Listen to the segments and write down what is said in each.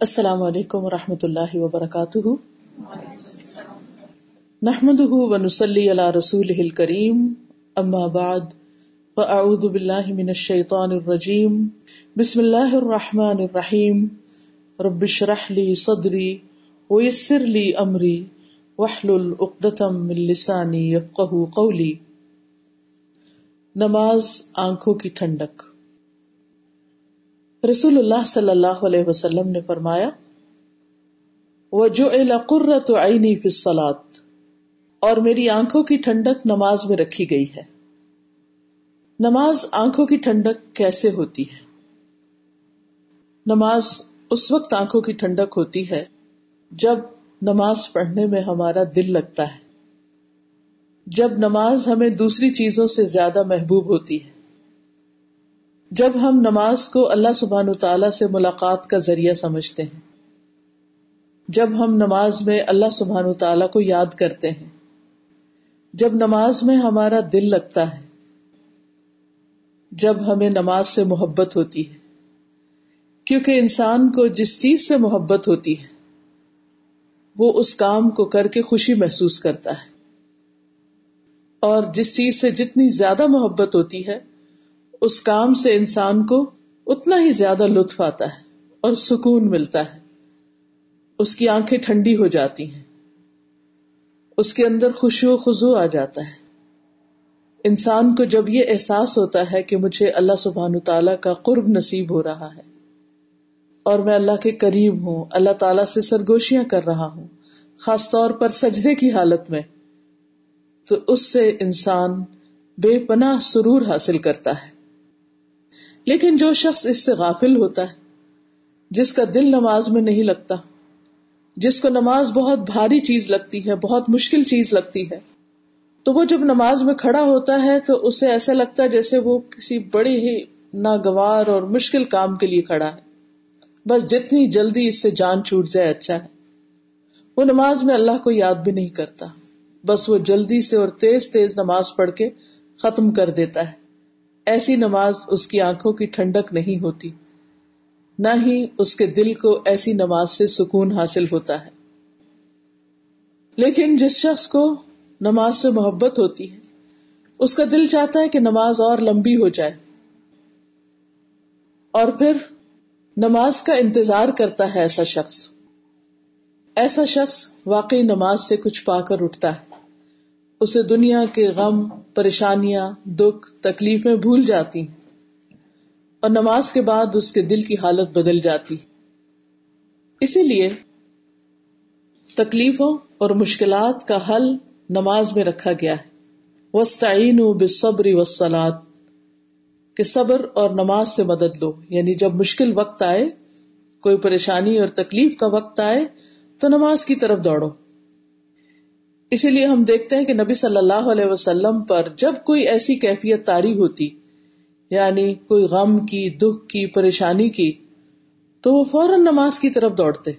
السلام علیکم و رحمۃ اللہ وبرکاتہ۔ نحمد ونسلی علی رسول کریم اما بعد، فاعوذ باللہ من الشیطان الرجیم۔ بسم اللہ الرحمن الرحیم۔ رب اشرح لی صدری ویسر لی امری، واحلل عقدۃ من لسانی یفقهوا قولی۔ نماز آنکھوں کی ٹھنڈک۔ رسول اللہ صلی اللہ علیہ وسلم نے فرمایا اور میری آنکھوں کی ٹھنڈک نماز میں رکھی گئی ہے۔ نماز آنکھوں کی ٹھنڈک کیسے ہوتی ہے؟ نماز اس وقت آنکھوں کی ٹھنڈک ہوتی ہے جب نماز پڑھنے میں ہمارا دل لگتا ہے۔ جب نماز ہمیں دوسری چیزوں سے زیادہ محبوب ہوتی ہے۔ جب ہم نماز کو اللہ سبحان تعالی سے ملاقات کا ذریعہ سمجھتے ہیں۔ جب ہم نماز میں اللہ سبحان تعالی کو یاد کرتے ہیں۔ جب نماز میں ہمارا دل لگتا ہے۔ جب ہمیں نماز سے محبت ہوتی ہے۔ کیونکہ انسان کو جس چیز سے محبت ہوتی ہے، وہ اس کام کو کر کے خوشی محسوس کرتا ہے۔ اور جس چیز سے جتنی زیادہ محبت ہوتی ہے اس کام سے انسان کو اتنا ہی زیادہ لطف آتا ہے اور سکون ملتا ہے۔ اس کی آنکھیں ٹھنڈی ہو جاتی ہیں۔ اس کے اندر خوشی و خزو آ جاتا ہے۔ انسان کو جب یہ احساس ہوتا ہے کہ مجھے اللہ سبحان تعالی کا قرب نصیب ہو رہا ہے اور میں اللہ کے قریب ہوں، اللہ تعالی سے سرگوشیاں کر رہا ہوں، خاص طور پر سجدے کی حالت میں، تو اس سے انسان بے پناہ سرور حاصل کرتا ہے۔ لیکن جو شخص اس سے غافل ہوتا ہے، جس کا دل نماز میں نہیں لگتا، جس کو نماز بہت بھاری چیز لگتی ہے، بہت مشکل چیز لگتی ہے، تو وہ جب نماز میں کھڑا ہوتا ہے تو اسے ایسا لگتا ہے جیسے وہ کسی بڑی ہی ناگوار اور مشکل کام کے لیے کھڑا ہے۔ بس جتنی جلدی اس سے جان چھوٹ جائے اچھا ہے۔ وہ نماز میں اللہ کو یاد بھی نہیں کرتا، بس وہ جلدی سے اور تیز تیز نماز پڑھ کے ختم کر دیتا ہے۔ ایسی نماز اس کی آنکھوں کی ٹھنڈک نہیں ہوتی، نہ ہی اس کے دل کو ایسی نماز سے سکون حاصل ہوتا ہے۔ لیکن جس شخص کو نماز سے محبت ہوتی ہے، اس کا دل چاہتا ہے کہ نماز اور لمبی ہو جائے۔ اور پھر نماز کا انتظار کرتا ہے ایسا شخص۔ ایسا شخص واقعی نماز سے کچھ پا کر اٹھتا ہے۔ اسے دنیا کے غم، پریشانیاں، دکھ، تکلیفیں بھول جاتی اور نماز کے بعد اس کے دل کی حالت بدل جاتی۔ اسی لیے تکلیفوں اور مشکلات کا حل نماز میں رکھا گیا ہے۔ وسطین بصبری وسلاد کہ صبر اور نماز سے مدد لو۔ یعنی جب مشکل وقت آئے، کوئی پریشانی اور تکلیف کا وقت آئے، تو نماز کی طرف دوڑو۔ اسی لیے ہم دیکھتے ہیں کہ نبی صلی اللہ علیہ وسلم پر جب کوئی ایسی کیفیت تاری ہوتی یعنی کوئی غم کی، دکھ کی، پریشانی کی، تو وہ فوراً نماز کی طرف دوڑتے۔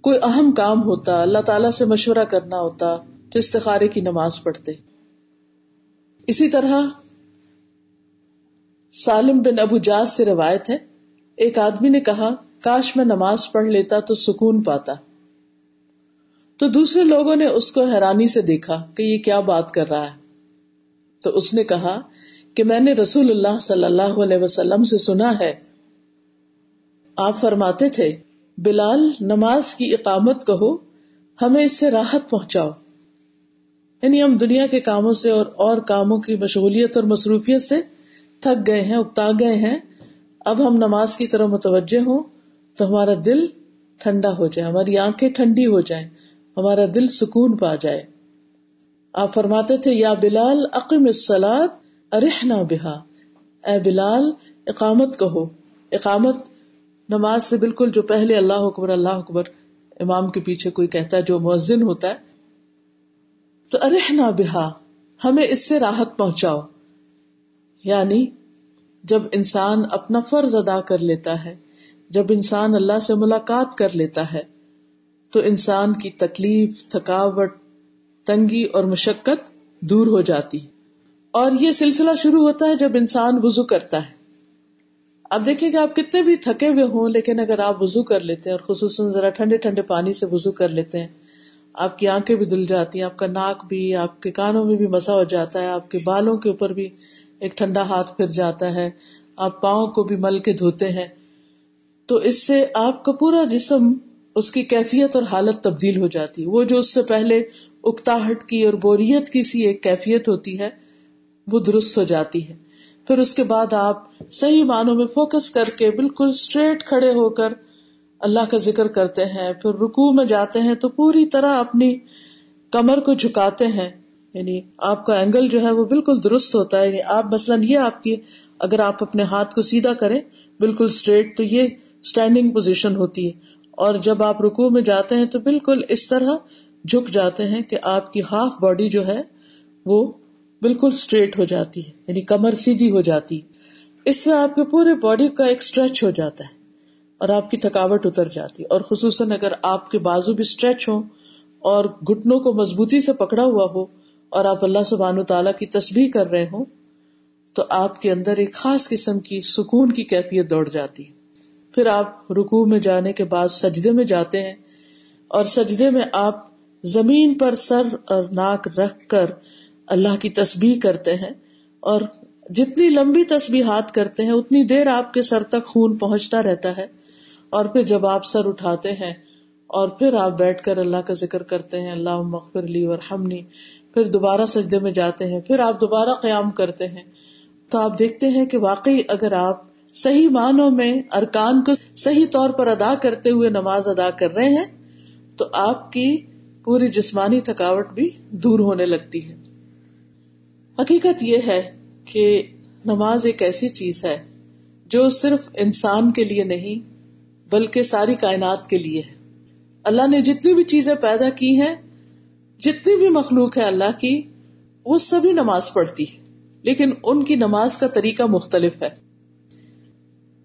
کوئی اہم کام ہوتا، اللہ تعالی سے مشورہ کرنا ہوتا، تو استخارے کی نماز پڑھتے۔ اسی طرح سالم بن ابو جاز سے روایت ہے، ایک آدمی نے کہا، کاش میں نماز پڑھ لیتا تو سکون پاتا۔ تو دوسرے لوگوں نے اس کو حیرانی سے دیکھا کہ یہ کیا بات کر رہا ہے۔ تو اس نے کہا کہ میں نے رسول اللہ صلی اللہ علیہ وسلم سے سنا ہے۔ آپ فرماتے تھے، بلال، نماز کی اقامت کہو، ہمیں اس سے راحت پہنچاؤ۔ یعنی ہم دنیا کے کاموں سے اور اور کاموں کی مشغولیت اور مصروفیت سے تھک گئے ہیں اکتا گئے ہیں۔ اب ہم نماز کی طرح متوجہ ہوں تو ہمارا دل ٹھنڈا ہو جائے، ہماری آنکھیں ٹھنڈی ہو جائیں۔ ہمارا دل سکون پا جائے۔ آپ فرماتے تھے، یا بلال عقیم السلاد ارحنا بہا۔ اے بلال، اقامت کہو۔ اقامت نماز سے بالکل جو پہلے اللہ اکبر اللہ اکبر امام کے پیچھے کوئی کہتا ہے، جو مؤذن ہوتا ہے، تو ارحنا بہا، ہمیں اس سے راحت پہنچاؤ۔ یعنی جب انسان اپنا فرض ادا کر لیتا ہے، جب انسان اللہ سے ملاقات کر لیتا ہے تو انسان کی تکلیف، تھکاوٹ، تنگی اور مشقت دور ہو جاتی اور یہ سلسلہ شروع ہوتا ہے جب انسان وزو کرتا ہے۔ آپ دیکھیں کہ آپ کتنے بھی تھکے ہوئے ہوں، لیکن اگر آپ وزو کر لیتے ہیں اور خصوصاً ذرا ٹھنڈے ٹھنڈے پانی سے وزو کر لیتے ہیں، آپ کی آنکھیں بھی دھل جاتی ہیں، آپ کا ناک بھی، آپ کے کانوں میں بھی مسا ہو جاتا ہے، آپ کے بالوں کے اوپر بھی ایک ٹھنڈا ہاتھ پھر جاتا ہے، آپ پاؤں کو بھی مل کے دھوتے ہیں۔ تو اس سے آپ کا پورا جسم اس کی کیفیت اور حالت تبدیل ہو جاتی ہے۔ وہ جو اس سے پہلے اکتاہٹ کی اور بوریت کی سی ایک کیفیت ہوتی ہے، وہ درست ہو جاتی ہے۔ پھر اس کے بعد آپ صحیح معنوں میں فوکس کر کے بالکل اسٹریٹ کھڑے ہو کر اللہ کا ذکر کرتے ہیں۔ پھر رکو میں جاتے ہیں تو پوری طرح اپنی کمر کو جھکاتے ہیں۔ یعنی آپ کا اینگل جو ہے وہ بالکل درست ہوتا ہے۔ یعنی آپ مثلاً یہ آپ کی اگر آپ اپنے ہاتھ کو سیدھا کریں بالکل اسٹریٹ تو یہ اسٹینڈنگ پوزیشن ہوتی ہے۔ اور جب آپ رکو میں جاتے ہیں تو بالکل اس طرح جھک جاتے ہیں کہ آپ کی ہاف باڈی جو ہے وہ بالکل اسٹریٹ ہو جاتی ہے یعنی کمر سیدھی ہو جاتی اس سے آپ کے پورے باڈی کا ایک اسٹریچ ہو جاتا ہے اور آپ کی تھکاوٹ اتر جاتی اور خصوصاً اگر آپ کے بازو بھی اسٹریچ ہو اور گٹنوں کو مضبوطی سے پکڑا ہوا ہو اور آپ اللہ سبحان تعالیٰ کی تسبیح کر رہے ہوں تو آپ کے اندر ایک خاص قسم کی سکون کی کیفیت دوڑ جاتی ہے۔ پھر آپ رکو میں جانے کے بعد سجدے میں جاتے ہیں اور سجدے میں آپ زمین پر سر اور ناک رکھ کر اللہ کی تسبیح کرتے ہیں اور جتنی لمبی تسبیح ہاتھ کرتے ہیں، اتنی دیر آپ کے سر تک خون پہنچتا رہتا ہے اور پھر جب آپ سر اٹھاتے ہیں اور پھر آپ بیٹھ کر اللہ کا ذکر کرتے ہیں اللہ مغفر لی اور ہمنی پھر دوبارہ سجدے میں جاتے ہیں، پھر آپ دوبارہ قیام کرتے ہیں، تو آپ دیکھتے ہیں کہ واقعی اگر آپ صحیح معنوں میں ارکان کو صحیح طور پر ادا کرتے ہوئے نماز ادا کر رہے ہیں، تو آپ کی پوری جسمانی تھکاوٹ بھی دور ہونے لگتی ہے۔ حقیقت یہ ہے کہ نماز ایک ایسی چیز ہے جو صرف انسان کے لیے نہیں، بلکہ ساری کائنات کے لیے ہے۔ اللہ نے جتنی بھی چیزیں پیدا کی ہیں، جتنی بھی مخلوق ہے اللہ کی، وہ سبھی نماز پڑھتی ہے لیکن ان کی نماز کا طریقہ مختلف ہے۔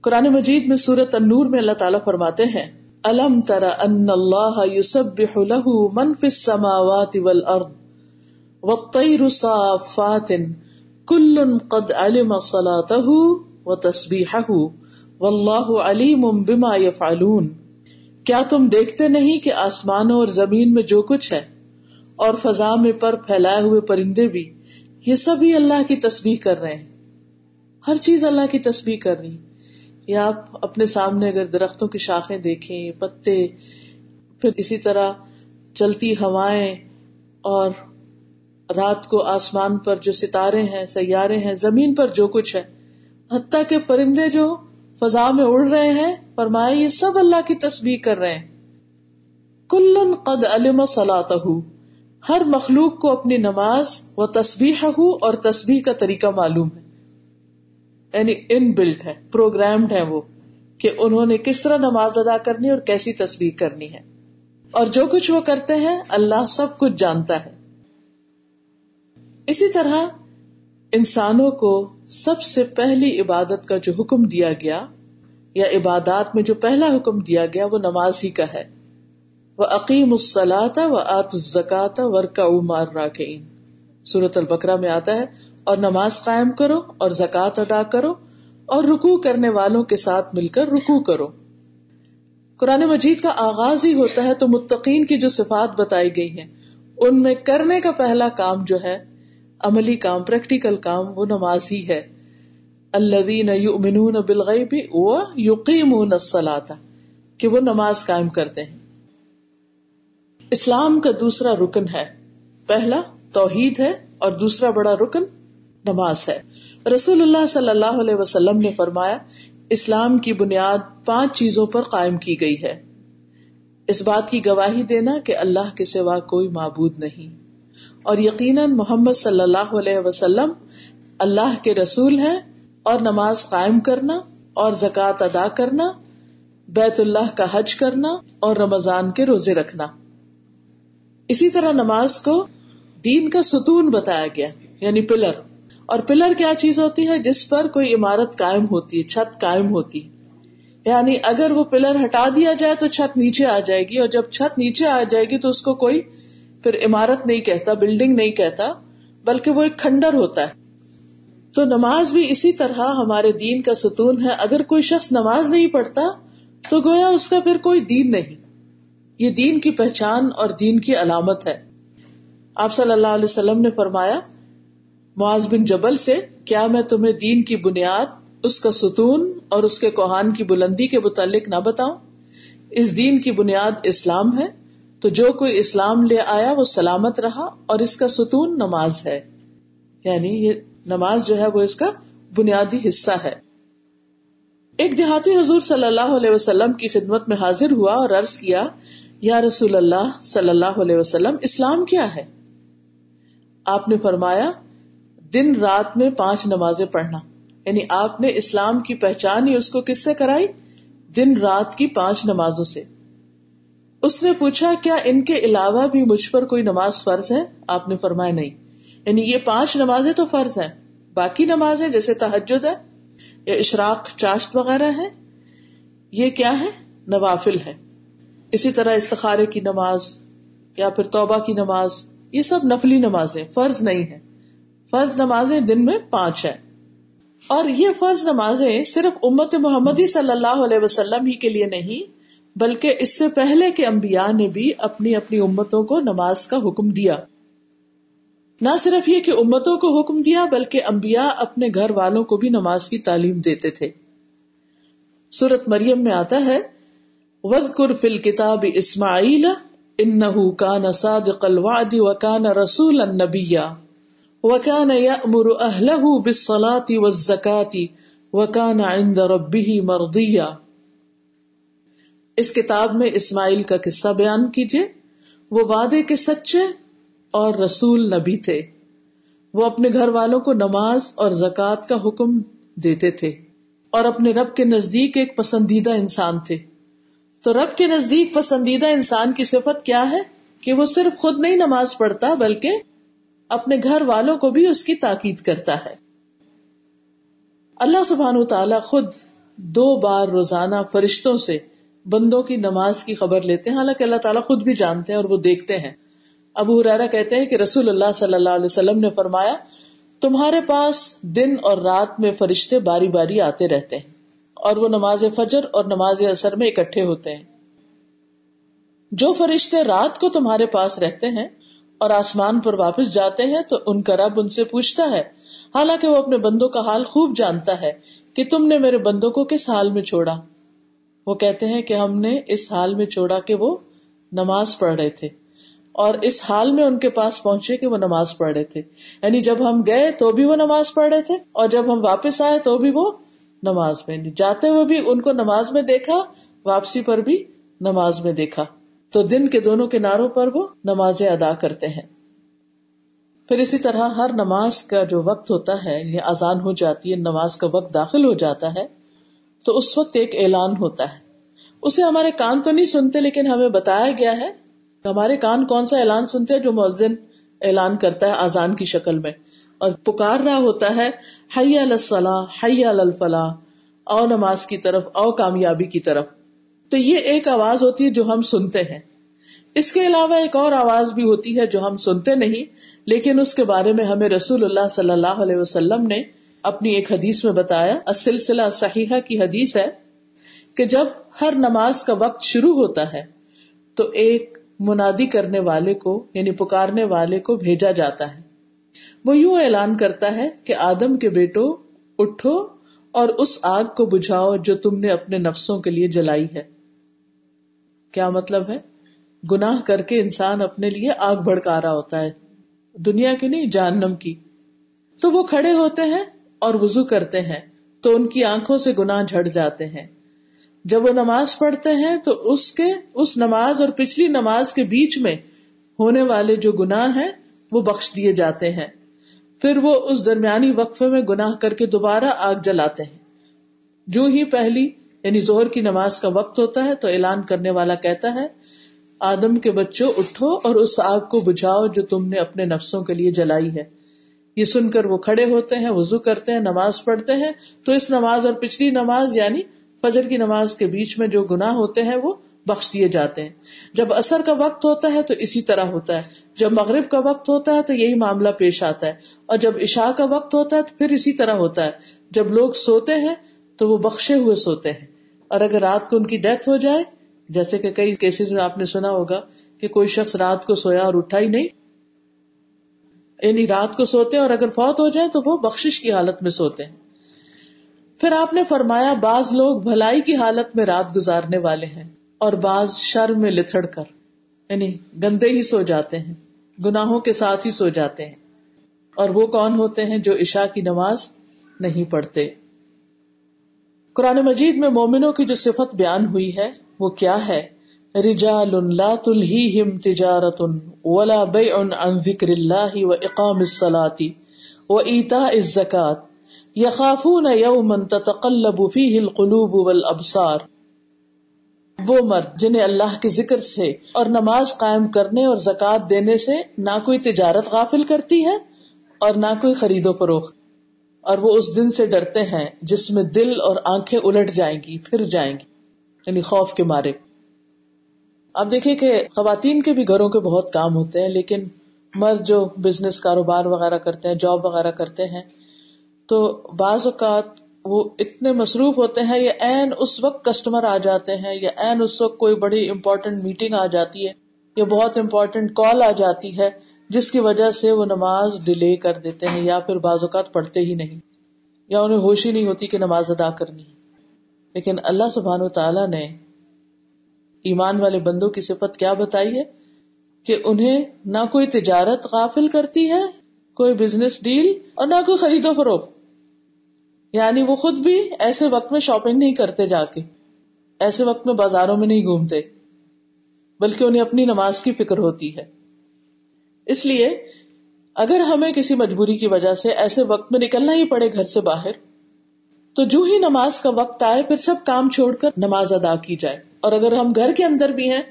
قرآن مجید میں سورت النور میں اللہ تعالیٰ فرماتے ہیں، الم تر ان اللہ يسبح له من في السماوات والارض والطير صافات كل قد علم صلاته وتسبيحه والله عليم بما يفعلون کیا تم دیکھتے نہیں کہ آسمانوں اور زمین میں جو کچھ ہے اور فضا میں پر پھیلائے ہوئے پرندے بھی، یہ سبھی اللہ کی تسبیح کر رہے ہیں۔ ہر چیز اللہ کی تسبیح کر رہی۔ یا آپ اپنے سامنے اگر درختوں کی شاخیں دیکھیں، پتے، پھر اسی طرح چلتی ہوائیں اور رات کو آسمان پر جو ستارے ہیں، سیارے ہیں، زمین پر جو کچھ ہے، حتیٰ کے پرندے جو فضا میں اڑ رہے ہیں، فرمائے یہ سب اللہ کی تسبیح کر رہے ہیں۔ کلن قد علم سلاط ہر مخلوق کو اپنی نماز و تسبیح ہو اور تسبیح کا طریقہ معلوم ہے۔ یعنی ان بلٹ ہے پروگرامڈ ہے وہ، کہ انہوں نے کس طرح نماز ادا کرنی اور کیسی تصویر کرنی ہے۔ اور جو کچھ وہ کرتے ہیں، اللہ سب کچھ جانتا ہے۔ اسی طرح انسانوں کو سب سے پہلی عبادت کا جو حکم دیا گیا، یا عبادات میں جو پہلا حکم دیا گیا، وہ نماز ہی کا ہے۔ وہ عقیم السلاط و آت الزکات ورکا مار راکین سورت البکرا میں آتا ہے، اور نماز قائم کرو، اور زکوٰۃ ادا کرو، اور رکو کرنے والوں کے ساتھ مل کر رکو کرو۔ قرآن مجید کا آغاز ہی ہوتا ہے تو متقین کی جو صفات بتائی گئی ہیں، ان میں کرنے کا پہلا کام جو ہے، عملی کام، پریکٹیکل کام، وہ نماز ہی ہے۔ اللہ بالغیب وہ یقین کہ وہ نماز قائم کرتے ہیں۔ اسلام کا دوسرا رکن ہے، پہلا توحید ہے اور دوسرا بڑا رکن نماز ہے۔ رسول اللہ صلی اللہ علیہ وسلم نے فرمایا، اسلام کی بنیاد پانچ چیزوں پر قائم کی گئی ہے۔ اس بات کی گواہی دینا کہ اللہ کے سوا کوئی معبود نہیں۔ اور یقیناً محمد صلی اللہ علیہ وسلم اللہ کے رسول ہے اور نماز قائم کرنا اور زکوٰۃ ادا کرنا، بیت اللہ کا حج کرنا اور رمضان کے روزے رکھنا۔ اسی طرح نماز کو دین کا ستون بتایا گیا یعنی پلر۔ اور پلر کیا چیز ہوتی ہے؟ جس پر کوئی عمارت قائم ہوتی ہے چھت قائم ہوتی۔ یعنی اگر وہ پلر ہٹا دیا جائے تو چھت نیچے آ جائے گی، اور جب چھت نیچے آ جائے گی تو اس کو کوئی پھر عمارت نہیں کہتا بلڈنگ نہیں کہتا، بلکہ وہ ایک کھنڈر ہوتا ہے۔ تو نماز بھی اسی طرح ہمارے دین کا ستون ہے۔ اگر کوئی شخص نماز نہیں پڑھتا، تو گویا اس کا پھر کوئی دین نہیں۔ یہ دین کی پہچان اور دین کی علامت ہے۔ آپ صلی اللہ علیہ وسلم نے فرمایا، معاذ بن جبل سے، کیا میں تمہیں دین کی بنیاد، اس کا ستون اور اس کے کوہان کی بلندی کے متعلق نہ بتاؤں؟ اس دین کی بنیاد اسلام ہے، تو جو کوئی اسلام لے آیا وہ سلامت رہا اور اس کا ستون نماز ہے۔ یعنی یہ نماز جو ہے وہ اس کا بنیادی حصہ ہے۔ ایک دیہاتی حضور صلی اللہ علیہ وسلم کی خدمت میں حاضر ہوا اور عرض کیا، یا رسول اللہ صلی اللہ علیہ وسلم، اسلام کیا ہے؟ آپ نے فرمایا، دن رات میں پانچ نمازیں پڑھنا۔ یعنی آپ نے اسلام کی پہچان ہی اس کو کس سے کرائی؟ دن رات کی پانچ نمازوں سے۔ اس نے پوچھا، کیا ان کے علاوہ بھی مجھ پر کوئی نماز فرض ہے؟ آپ نے فرمایا، نہیں۔ یعنی یہ پانچ نمازیں تو فرض ہیں۔ باقی نمازیں جیسے تحجد ہے یا اشراق، چاشت وغیرہ ہے یہ کیا ہے نوافل ہے اسی طرح استخارے کی نماز یا پھر توبہ کی نماز۔ یہ سب نفلی نمازیں، فرض نہیں ہے فرض نمازیں دن میں پانچ ہیں۔ اور یہ فرض نمازیں صرف امت محمدی صلی اللہ علیہ وسلم ہی کے لیے نہیں، بلکہ اس سے پہلے کے انبیاء نے بھی اپنی اپنی امتوں کو نماز کا حکم دیا۔ نہ صرف یہ کہ امتوں کو حکم دیا، بلکہ انبیاء اپنے گھر والوں کو بھی نماز کی تعلیم دیتے تھے۔ سورت مریم میں آتا ہے ود کر فل کتاب اسماعیل ان کان صادق الوعد وکان رسول النبیا وکان یامر اهله بالصلاه والزکاه وکان عند ربه مرضیا۔ اس کتاب میں اسماعیل کا قصہ بیان کیجیے وہ وعدے کے سچے اور رسول نبی تھے۔ وہ اپنے گھر والوں کو نماز اور زکوٰۃ کا حکم دیتے تھے اور اپنے رب کے نزدیک ایک پسندیدہ انسان تھے۔ تو رب کے نزدیک پسندیدہ انسان کی صفت کیا ہے کہ وہ صرف خود نہیں نماز پڑھتا بلکہ اپنے گھر والوں کو بھی اس کی تاکید کرتا ہے۔ اللہ سبحان تعالی خود دو بار روزانہ فرشتوں سے بندوں کی نماز کی خبر لیتے ہیں۔ حالانکہ اللہ تعالیٰ خود بھی جانتے ہیں اور وہ دیکھتے ہیں۔ ابو حرارا کہتے ہیں کہ رسول اللہ صلی اللہ علیہ وسلم نے فرمایا، تمہارے پاس دن اور رات میں فرشتے باری باری آتے رہتے ہیں۔ اور وہ نماز فجر اور نماز اثر میں اکٹھے ہوتے ہیں۔ جو فرشتے رات کو تمہارے پاس رہتے ہیں اور آسمان پر واپس جاتے ہیں تو ان کا رب ان سے پوچھتا ہے، حالانکہ وہ اپنے بندوں کا حال خوب جانتا ہے کہ تم نے میرے بندوں کو کس حال میں چھوڑا۔ وہ کہتے ہیں کہ ہم نے اس حال میں چھوڑا کہ وہ نماز پڑھ رہے تھے اور اس حال میں ان کے پاس پہنچے کہ وہ نماز پڑھ رہے تھے۔ یعنی جب ہم گئے تو بھی وہ نماز پڑھ رہے تھے اور جب ہم واپس آئے تو بھی وہ نماز میں جاتے ہوئے بھی ان کو نماز میں دیکھا، واپسی پر بھی نماز میں دیکھا۔ تو دن کے دونوں کناروں پر وہ نمازیں ادا کرتے ہیں۔ پھر اسی طرح ہر نماز کا جو وقت ہوتا ہے، یہ آزان ہو جاتی ہے، نماز کا وقت داخل ہو جاتا ہے، تو اس وقت ایک اعلان ہوتا ہے۔ اسے ہمارے کان تو نہیں سنتے، لیکن ہمیں بتایا گیا ہے ہمارے کان کون سا اعلان سنتے ہیں جو مؤذن اعلان کرتا ہے آزان کی شکل میں۔ اور پکار رہا ہوتا ہے حی الصلاح حی الفلاح او نماز کی طرف او کامیابی کی طرف۔ تو یہ ایک آواز ہوتی ہے جو ہم سنتے ہیں۔ اس کے علاوہ ایک اور آواز بھی ہوتی ہے جو ہم سنتے نہیں، لیکن اس کے بارے میں ہمیں رسول اللہ صلی اللہ علیہ وسلم نے اپنی ایک حدیث میں بتایا۔ سلسلہ صحیحہ کی حدیث ہے کہ جب ہر نماز کا وقت شروع ہوتا ہے، تو ایک منادی کرنے والے کو یعنی پکارنے والے کو بھیجا جاتا ہے۔ وہ یوں اعلان کرتا ہے کہ آدم کے بیٹو، اٹھو اور اس آگ کو بجھاؤ جو تم نے اپنے نفسوں کے لیے جلائی ہے۔ کیا مطلب ہے؟ گناہ کر کے انسان اپنے لیے آگ بھڑکا رہا ہوتا ہے، دنیا کی نہیں، جہنم کی۔ تو وہ کھڑے ہوتے ہیں اور وزو کرتے ہیں، تو ان کی آنکھوں سے گناہ جھڑ جاتے ہیں۔ جب وہ نماز پڑھتے ہیں تو اس کے، اس نماز اور پچھلی نماز کے بیچ میں ہونے والے جو گناہ ہیں وہ بخش دیے جاتے ہیں۔ پھر وہ اس درمیانی وقفے میں گناہ کر کے دوبارہ آگ جلاتے ہیں۔ جو ہی پہلی یعنی زہر کی نماز کا وقت ہوتا ہے تو اعلان کرنے والا کہتا ہے، آدم کے بچوں، اٹھو اور اس آگ کو بجھاؤ جو تم نے اپنے نفسوں کے لیے جلائی ہے۔ یہ سن کر وہ کھڑے ہوتے ہیں وزو کرتے ہیں، نماز پڑھتے ہیں۔ تو اس نماز اور پچھلی نماز یعنی فجر کی نماز کے بیچ میں جو گناہ ہوتے ہیں، وہ بخش دیے جاتے ہیں۔ جب اثر کا وقت ہوتا ہے تو اسی طرح ہوتا ہے۔ جب مغرب کا وقت ہوتا ہے تو یہی معاملہ پیش آتا ہے۔ اور جب عشاء کا وقت ہوتا ہے تو پھر اسی طرح ہوتا ہے۔ جب لوگ سوتے ہیں تو وہ بخشے ہوئے سوتے ہیں۔ اور اگر رات کو ان کی ڈیتھ ہو جائے، جیسے کہ کئی کیسز میں آپ نے سنا ہوگا کہ کوئی شخص رات کو سویا اور اٹھا ہی نہیں۔ یعنی رات کو سوتے اور اگر فوت ہو جائے تو وہ بخش کی حالت میں سوتے ہیں۔ پھر آپ نے فرمایا، بعض لوگ بھلائی کی حالت میں رات گزارنے والے ہیں۔ اور بعض شر میں لتڑ کر یعنی گندے ہی سو جاتے ہیں، گناہوں کے ساتھ ہی سو جاتے ہیں۔ اور وہ کون ہوتے ہیں جو عشاء کی نماز نہیں پڑھتے؟ قرآن مجید میں مومنوں کی جو صفت بیان ہوئی ہے، وہ کیا ہے؟ رجال لا تلہیہم تجارت ولا بیع عن ذکر اللہ و اقام الصلاة و ایتاء الزکاة یخافون یوما تتقلب فیہ القلوب والابصار۔ وہ مرد جنہیں اللہ کے ذکر سے اور نماز قائم کرنے اور زکات دینے سے نہ کوئی تجارت غافل کرتی ہے اور نہ کوئی خرید و فروخت۔ اور وہ اس دن سے ڈرتے ہیں جس میں دل اور آنکھیں الٹ جائیں گی، پھر جائیں گی یعنی خوف کے مارے۔ اب دیکھیے کہ خواتین کے بھی گھروں کے بہت کام ہوتے ہیں، لیکن مرد جو بزنس کاروبار وغیرہ کرتے ہیں جاب وغیرہ کرتے ہیں، تو بعض اوقات وہ اتنے مصروف ہوتے ہیں، یا این اس وقت کسٹمر آ جاتے ہیں، یا این اس وقت کوئی بڑی امپورٹینٹ میٹنگ آ جاتی ہے، یا بہت امپورٹینٹ کال آ جاتی ہے، جس کی وجہ سے وہ نماز ڈیلے کر دیتے ہیں، یا پھر بعض اوقات پڑھتے ہی نہیں، یا انہیں ہوش ہی نہیں ہوتی کہ نماز ادا کرنی لیکن اللہ سبحان و تعالی نے ایمان والے بندوں کی صفت کیا بتائی ہے؟ کہ انہیں نہ کوئی تجارت غافل کرتی ہے، کوئی بزنس ڈیل اور نہ کوئی خرید و فروخت۔ یعنی وہ خود بھی ایسے وقت میں شاپنگ نہیں کرتے جا کے، ایسے وقت میں بازاروں میں نہیں گھومتے، بلکہ انہیں اپنی نماز کی فکر ہوتی ہے۔ اس لیے اگر ہمیں کسی مجبوری کی وجہ سے ایسے وقت میں نکلنا ہی پڑے گھر سے باہر، تو جو ہی نماز کا وقت آئے، پھر سب کام چھوڑ کر نماز ادا کی جائے۔ اور اگر ہم گھر کے اندر بھی ہیں،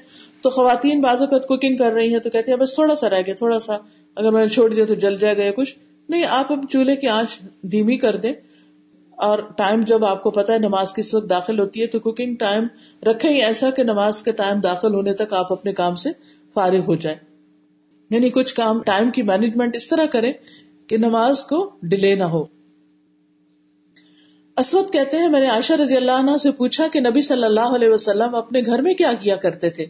تو خواتین بعض اوقات کوکنگ کر رہی ہیں، تو کہتے ہیں، بس تھوڑا سا رہ گیا، تھوڑا سا، اگر میں نے چھوڑ دیا تو جل جائے گا کچھ۔ نہیں، آپ اب چولہے کی آنچ دھیمی کر دیں۔ اور ٹائم جب آپ کو پتا ہے نماز کس وقت داخل ہوتی ہے تو کوکنگ ٹائم رکھے ہی ایسا کہ نماز کے ٹائم داخل ہونے تک آپ اپنے کام سے فارغ ہو جائیں۔ یعنی کچھ کام ٹائم کی مینجمنٹ اس طرح کرے کہ نماز کو ڈیلے نہ ہو۔ اسود کہتے ہیں، میں نے عائشہ رضی اللہ عنہ سے پوچھا کہ نبی صلی اللہ علیہ وسلم اپنے گھر میں کیا کیا کرتے تھے؟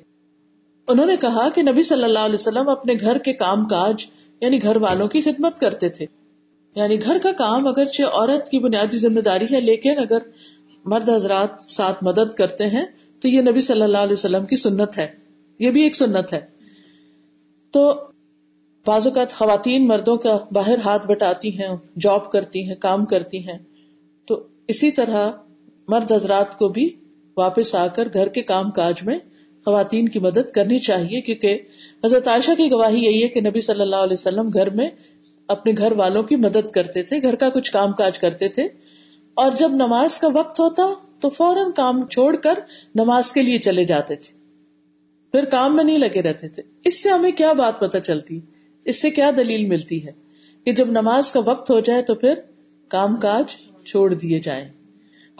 انہوں نے کہا کہ نبی صلی اللہ علیہ وسلم اپنے گھر کے کام کاج یعنی گھر والوں کی خدمت کرتے تھے۔ یعنی گھر کا کام اگرچہ عورت کی بنیادی ذمہ داری ہے، لیکن اگر مرد حضرات ساتھ مدد کرتے ہیں تو یہ نبی صلی اللہ علیہ وسلم کی سنت ہے۔ یہ بھی ایک سنت ہے۔ تو بعض اوقات خواتین مردوں کا باہر ہاتھ بٹاتی ہیں، جاب کرتی ہیں، کام کرتی ہیں۔ تو اسی طرح مرد حضرات کو بھی واپس آ کر گھر کے کام کاج میں خواتین کی مدد کرنی چاہیے، کیونکہ حضرت عائشہ کی گواہی یہی ہے کہ نبی صلی اللہ علیہ وسلم گھر میں اپنے گھر والوں کی مدد کرتے تھے، گھر کا کچھ کام کاج کرتے تھے۔ اور جب نماز کا وقت ہوتا تو فوراً کام چھوڑ کر نماز کے لیے چلے جاتے تھے۔ پھر کام میں نہیں لگے رہتے تھے۔ اس سے ہمیں کیا بات پتہ چلتی؟ اس سے کیا دلیل ملتی ہے کہ جب نماز کا وقت ہو جائے تو پھر کام کاج چھوڑ دیے جائیں۔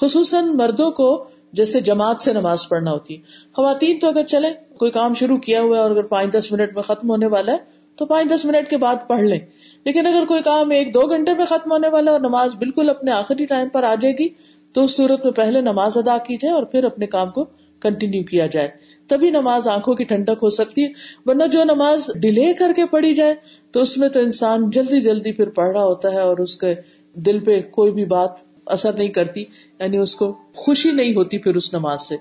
خصوصاً مردوں کو جیسے جماعت سے نماز پڑھنا ہوتی۔ ہے خواتین تو اگر چلے کوئی کام شروع کیا ہوا ہے اور اگر پانچ دس منٹ میں ختم ہونے والا ہے تو پانچ دس منٹ کے بعد پڑھ لیں لیکن اگر کوئی کام ایک دو گھنٹے میں ختم ہونے والا اور نماز بالکل اپنے آخری ٹائم پر آ جائے گی، تو اس صورت میں پہلے نماز ادا کی جائے اور پھر اپنے کام کو کنٹینیو کیا جائے۔ تبھی نماز آنکھوں کی ٹھنڈک ہو سکتی ہے، ورنہ جو نماز ڈیلے کر کے پڑھی جائے، تو اس میں تو انسان جلدی جلدی پھر پڑھ رہا ہوتا ہے اور اس کے دل پہ کوئی بھی بات اثر نہیں کرتی یعنی اس کو خوشی نہیں ہوتی پھر اس نماز سے۔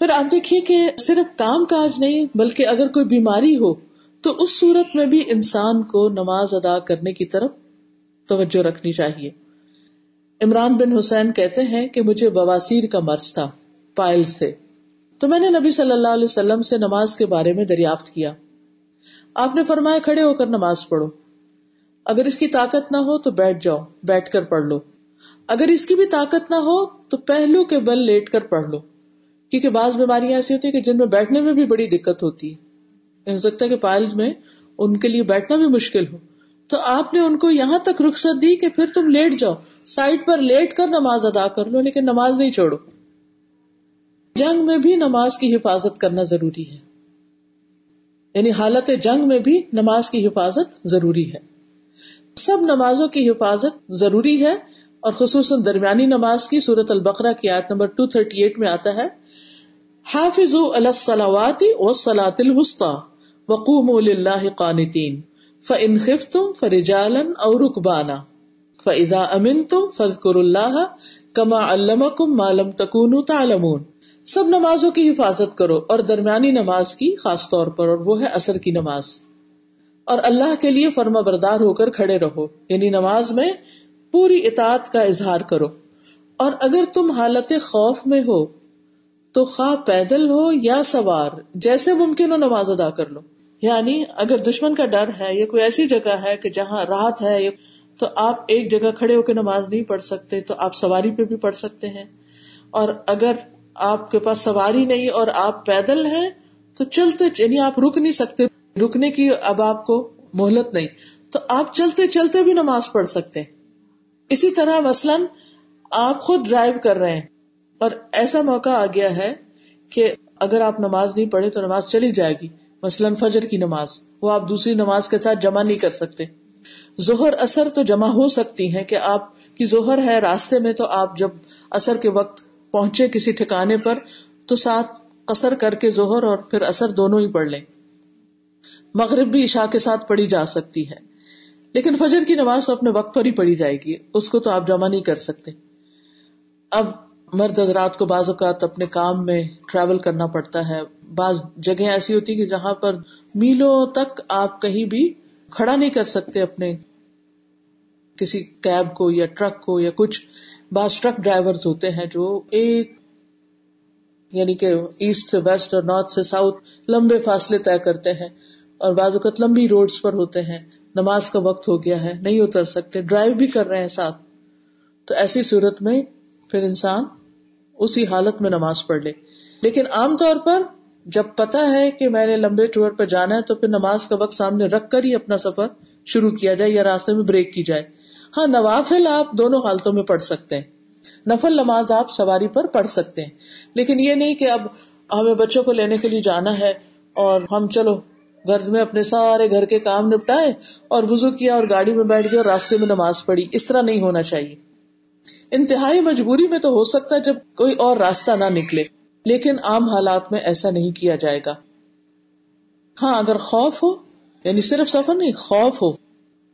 پھر آپ دیکھیے کہ صرف کام کاج نہیں، بلکہ اگر کوئی بیماری ہو تو اس صورت میں بھی انسان کو نماز ادا کرنے کی طرف توجہ رکھنی چاہیے۔ عمران بن حسین کہتے ہیں کہ مجھے بواسیر کا مرض تھا، پائل سے۔ تو میں نے نبی صلی اللہ علیہ وسلم سے نماز کے بارے میں دریافت کیا۔ آپ نے فرمایا، کھڑے ہو کر نماز پڑھو۔ اگر اس کی طاقت نہ ہو تو بیٹھ جاؤ، بیٹھ کر پڑھ لو۔ اگر اس کی بھی طاقت نہ ہو تو پہلو کے بل لیٹ کر پڑھ لو۔ کیونکہ بعض بیماریاں ایسی ہوتی ہے کہ جن میں بیٹھنے میں بھی بڑی دقت ہوتی ہے۔ ہو سکتا ہے کہ پائلز میں ان کے لیے بیٹھنا بھی مشکل ہو۔ تو آپ نے ان کو یہاں تک رخصت دی کہ پھر تم لیٹ جاؤ۔ سائڈ پر لیٹ کر نماز ادا کر لو، لیکن نماز نہیں چھوڑو۔ جنگ میں بھی نماز کی حفاظت کرنا ضروری ہے۔ یعنی حالت جنگ میں بھی نماز کی حفاظت ضروری ہے۔ سب نمازوں کی حفاظت ضروری ہے اور خصوصاً درمیانی نماز کی صورت البقرہ کی آیت نمبر 238 میں آتا ہے حافظ الصلاوات والصلاة الوسطى وقوموا لله قانتين فإن خفتم فرجالا أو ركبانا، فإذا أمنتم فاذكروا الله كما علمكم ما لم تكونوا تعلمون۔ سب نمازوں کی حفاظت کرو اور درمیانی نماز کی خاص طور پر، اور وہ ہے اثر کی نماز۔ اور اللہ کے لیے فرما بردار ہو کر کھڑے رہو یعنی نماز میں پوری اطاعت کا اظہار کرو۔ اور اگر تم حالت خوف میں ہو، تو خواہ پیدل ہو یا سوار، جیسے ممکن ہو نماز ادا کر لو۔ یعنی اگر دشمن کا ڈر ہے یا کوئی ایسی جگہ ہے کہ جہاں رات ہے، تو آپ ایک جگہ کھڑے ہو کے نماز نہیں پڑھ سکتے، تو آپ سواری پہ بھی پڑھ سکتے ہیں۔ اور اگر آپ کے پاس سواری نہیں اور آپ پیدل ہیں، تو چلتے یعنی آپ رک نہیں سکتے، رکنے کی اب آپ کو مہلت نہیں۔ تو آپ چلتے چلتے بھی نماز پڑھ سکتے۔ اسی طرح مثلاً آپ خود ڈرائیو کر رہے ہیں اور ایسا موقع آ گیا ہے کہ اگر آپ نماز نہیں پڑھے تو نماز چلی جائے گی۔ مثلاً فجر کی نماز، وہ آپ دوسری نماز کے ساتھ جمع نہیں کر سکتے۔ زہر اثر تو جمع ہو سکتی ہیں کہ آپ کی زہر ہے راستے میں تو آپ جب اثر کے وقت پہنچے کسی ٹھکانے پر، تو ساتھ قصر کر کے زہر اور پھر اثر دونوں ہی پڑھ لیں۔ مغرب بھی عشاء کے ساتھ پڑھی جا سکتی ہے۔ لیکن فجر کی نماز تو اپنے وقت پر ہی پڑھی جائے گی، اس کو تو آپ جمع نہیں کر سکتے۔ اب مرد حضرات کو بعض اوقات اپنے کام میں ٹریول کرنا پڑتا ہے۔ بعض جگہ ایسی ہوتی کہ جہاں پر میلوں تک آپ کہیں بھی کھڑا نہیں کر سکتے اپنے کسی کیب کو یا ٹرک کو یا کچھ۔ بعض ٹرک ڈرائیور ہوتے ہیں جو ایک یعنی کہ ایسٹ سے ویسٹ اور نارتھ سے ساؤتھ لمبے فاصلے طے کرتے ہیں اور بعض اوقات لمبی روڈز پر ہوتے ہیں۔ نماز کا وقت ہو گیا ہے، نہیں اتر سکتے ڈرائیو بھی کر رہے ہیں ساتھ۔ تو ایسی صورت میں پھر انسان اسی حالت میں نماز پڑھ لے۔ لیکن عام طور پر جب پتا ہے کہ میں نے لمبے ٹور پہ جانا ہے تو پھر نماز کا وقت سامنے رکھ کر ہی اپنا سفر شروع کیا جائے یا راستے میں بریک کی جائے۔ ہاں نوافل آپ دونوں حالتوں میں پڑھ سکتے ہیں۔ نفل نماز آپ سواری پر پڑھ سکتے ہیں۔ لیکن یہ نہیں کہ اب ہمیں بچوں کو لینے کے لیے جانا ہے اور ہم چلو گھر میں اپنے سارے گھر کے کام نپٹائے اور وزو کیا اور گاڑی میں بیٹھ گیا اور راستے میں نماز پڑھی۔ اس طرح نہیں ہونا چاہیے۔ انتہائی مجبوری میں تو ہو سکتا ہے جب کوئی اور راستہ نہ نکلے، لیکن عام حالات میں ایسا نہیں کیا جائے گا۔ ہاں اگر خوف ہو یعنی صرف سفر نہیں، خوف ہو،